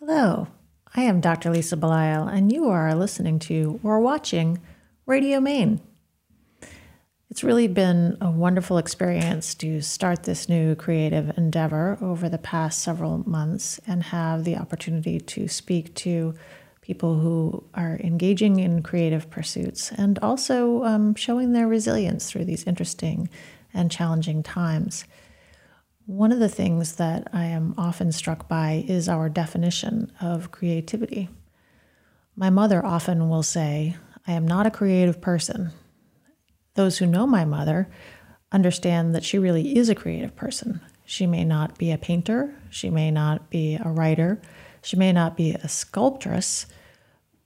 Hello, I am Dr. Lisa Belisle, and you are listening to or watching Radio Maine. It's really been a wonderful experience to start this new creative endeavor over the past several months and have the opportunity to speak to people who are engaging in creative pursuits and also um, showing their resilience through these interesting and challenging times. One of the things that I am often struck by is our definition of creativity. My mother often will say, I am not a creative person. Those who know my mother understand that she really is a creative person. She may not be a painter, she may not be a writer, she may not be a sculptress,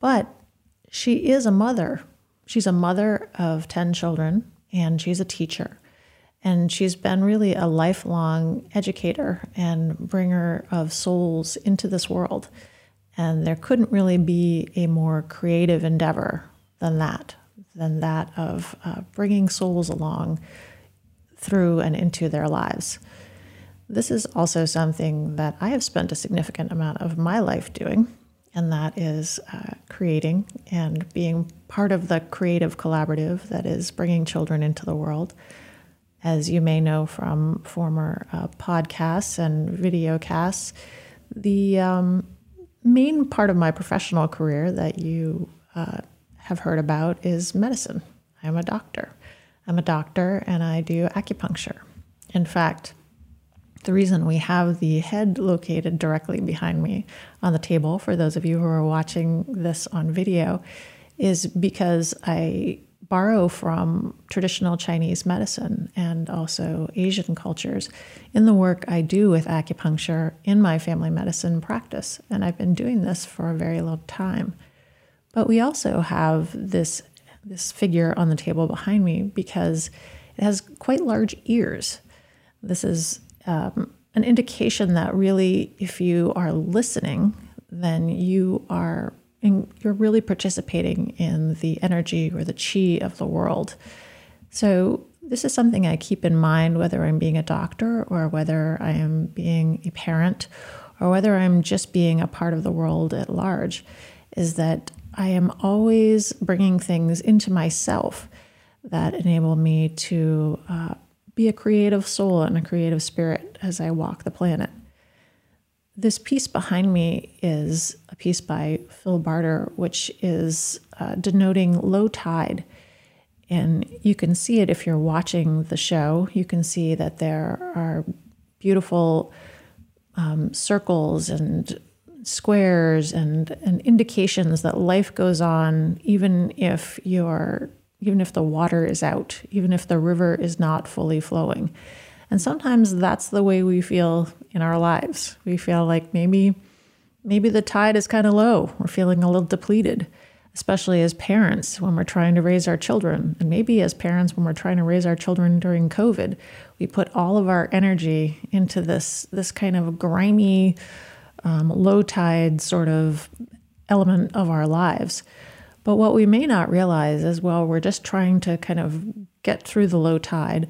but she is a mother. She's a mother of 10 children and she's a teacher. And she's been really a lifelong educator and bringer of souls into this world. And there couldn't really be a more creative endeavor than that, than that of uh, bringing souls along through and into their lives. This is also something that I have spent a significant amount of my life doing, and that is uh, creating and being part of the creative collaborative that is bringing children into the world as you may know from former uh, podcasts and video casts, the um, main part of my professional career that you uh, have heard about is medicine. I'm a doctor. I'm a doctor and I do acupuncture. In fact, the reason we have the head located directly behind me on the table, for those of you who are watching this on video, is because I borrow from traditional Chinese medicine and also Asian cultures in the work I do with acupuncture in my family medicine practice. And I've been doing this for a very long time. But we also have this, this figure on the table behind me because it has quite large ears. This is um, an indication that really, if you are listening, then you are and you're really participating in the energy or the chi of the world. So, this is something I keep in mind whether I'm being a doctor or whether I am being a parent or whether I'm just being a part of the world at large is that I am always bringing things into myself that enable me to uh, be a creative soul and a creative spirit as I walk the planet. This piece behind me is a piece by Phil Barter, which is uh, denoting low tide. And you can see it if you're watching the show. You can see that there are beautiful um, circles and squares and, and indications that life goes on even if you're even if the water is out, even if the river is not fully flowing. And sometimes that's the way we feel in our lives. We feel like maybe maybe the tide is kind of low. We're feeling a little depleted, especially as parents when we're trying to raise our children. And maybe as parents when we're trying to raise our children during COVID, we put all of our energy into this this kind of grimy um, low tide sort of element of our lives. But what we may not realize is, well, we're just trying to kind of get through the low tide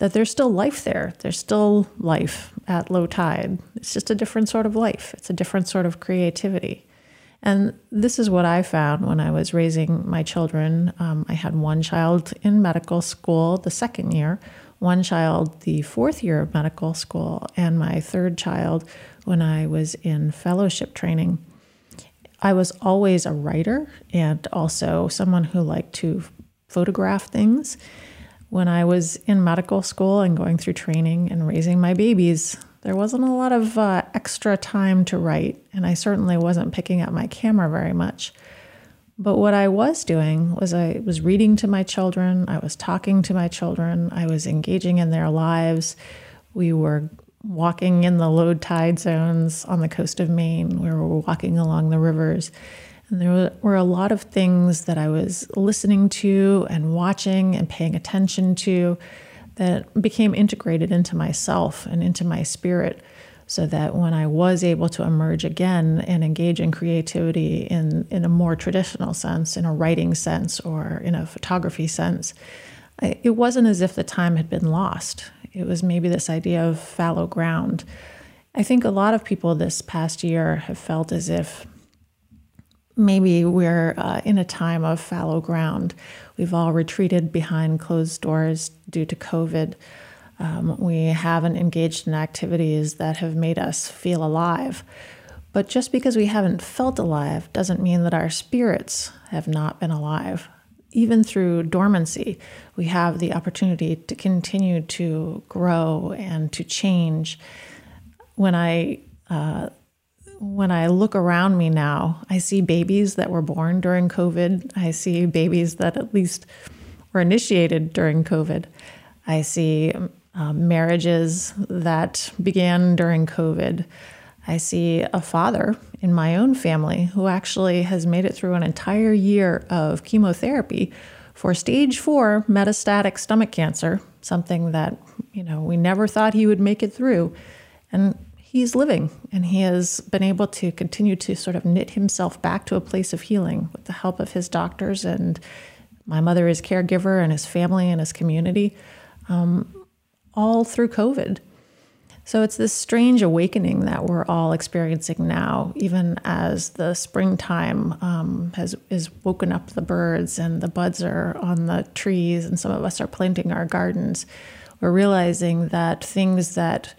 that there's still life there. There's still life at low tide. It's just a different sort of life, it's a different sort of creativity. And this is what I found when I was raising my children. Um, I had one child in medical school the second year, one child the fourth year of medical school, and my third child when I was in fellowship training. I was always a writer and also someone who liked to photograph things when I was in medical school and going through training and raising my babies, there wasn't a lot of uh, extra time to write, and I certainly wasn't picking up my camera very much. But what I was doing was I was reading to my children, I was talking to my children, I was engaging in their lives. We were walking in the low tide zones on the coast of Maine, we were walking along the rivers. And there were a lot of things that I was listening to and watching and paying attention to that became integrated into myself and into my spirit. So that when I was able to emerge again and engage in creativity in, in a more traditional sense, in a writing sense, or in a photography sense, it wasn't as if the time had been lost. It was maybe this idea of fallow ground. I think a lot of people this past year have felt as if maybe we're uh, in a time of fallow ground. We've all retreated behind closed doors due to COVID. Um, we haven't engaged in activities that have made us feel alive. But just because we haven't felt alive doesn't mean that our spirits have not been alive. Even through dormancy, we have the opportunity to continue to grow and to change. When I uh, when I look around me now, I see babies that were born during COVID. I see babies that at least were initiated during COVID. I see um, marriages that began during COVID. I see a father in my own family who actually has made it through an entire year of chemotherapy for stage four metastatic stomach cancer, something that, you know, we never thought he would make it through. And he's living and he has been able to continue to sort of knit himself back to a place of healing with the help of his doctors and my mother, his caregiver, and his family and his community, um, all through COVID. So it's this strange awakening that we're all experiencing now, even as the springtime um, has is woken up the birds and the buds are on the trees, and some of us are planting our gardens. We're realizing that things that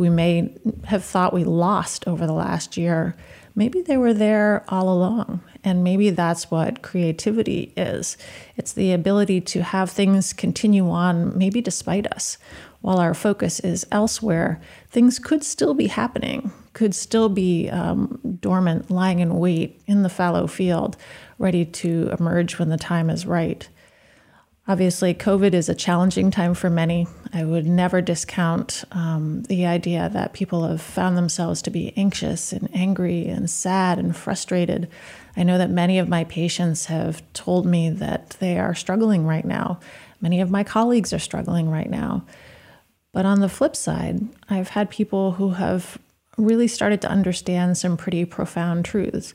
we may have thought we lost over the last year, maybe they were there all along. And maybe that's what creativity is it's the ability to have things continue on, maybe despite us. While our focus is elsewhere, things could still be happening, could still be um, dormant, lying in wait in the fallow field, ready to emerge when the time is right. Obviously, COVID is a challenging time for many. I would never discount um, the idea that people have found themselves to be anxious and angry and sad and frustrated. I know that many of my patients have told me that they are struggling right now. Many of my colleagues are struggling right now. But on the flip side, I've had people who have really started to understand some pretty profound truths.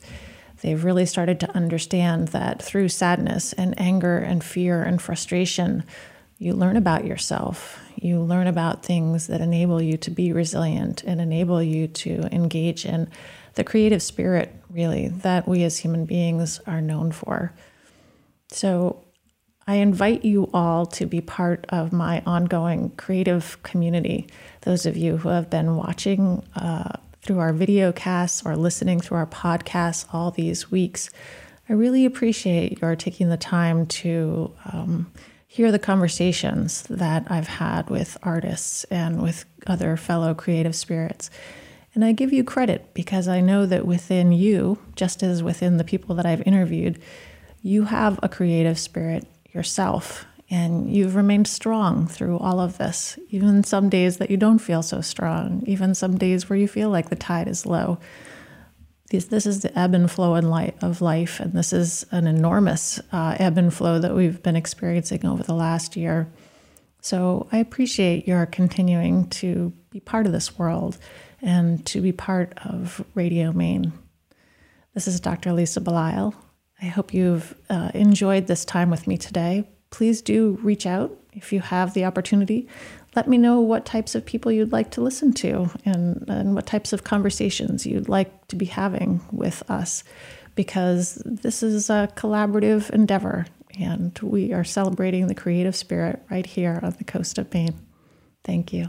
They've really started to understand that through sadness and anger and fear and frustration, you learn about yourself. You learn about things that enable you to be resilient and enable you to engage in the creative spirit, really, that we as human beings are known for. So, I invite you all to be part of my ongoing creative community. Those of you who have been watching uh, through our video casts or listening through our podcasts all these weeks. I really appreciate your taking the time to um, hear the conversations that I've had with artists and with other fellow creative spirits. And I give you credit because I know that within you, just as within the people that I've interviewed, you have a creative spirit yourself and you've remained strong through all of this, even some days that you don't feel so strong, even some days where you feel like the tide is low. This, is the ebb and flow in light of life, and this is an enormous uh, ebb and flow that we've been experiencing over the last year. So I appreciate your continuing to be part of this world and to be part of Radio Maine. This is Dr. Lisa Belisle. I hope you've uh, enjoyed this time with me today please do reach out if you have the opportunity. Let me know what types of people you'd like to listen to and, and what types of conversations you'd like to be having with us, because this is a collaborative endeavor and we are celebrating the creative spirit right here on the coast of Maine. Thank you.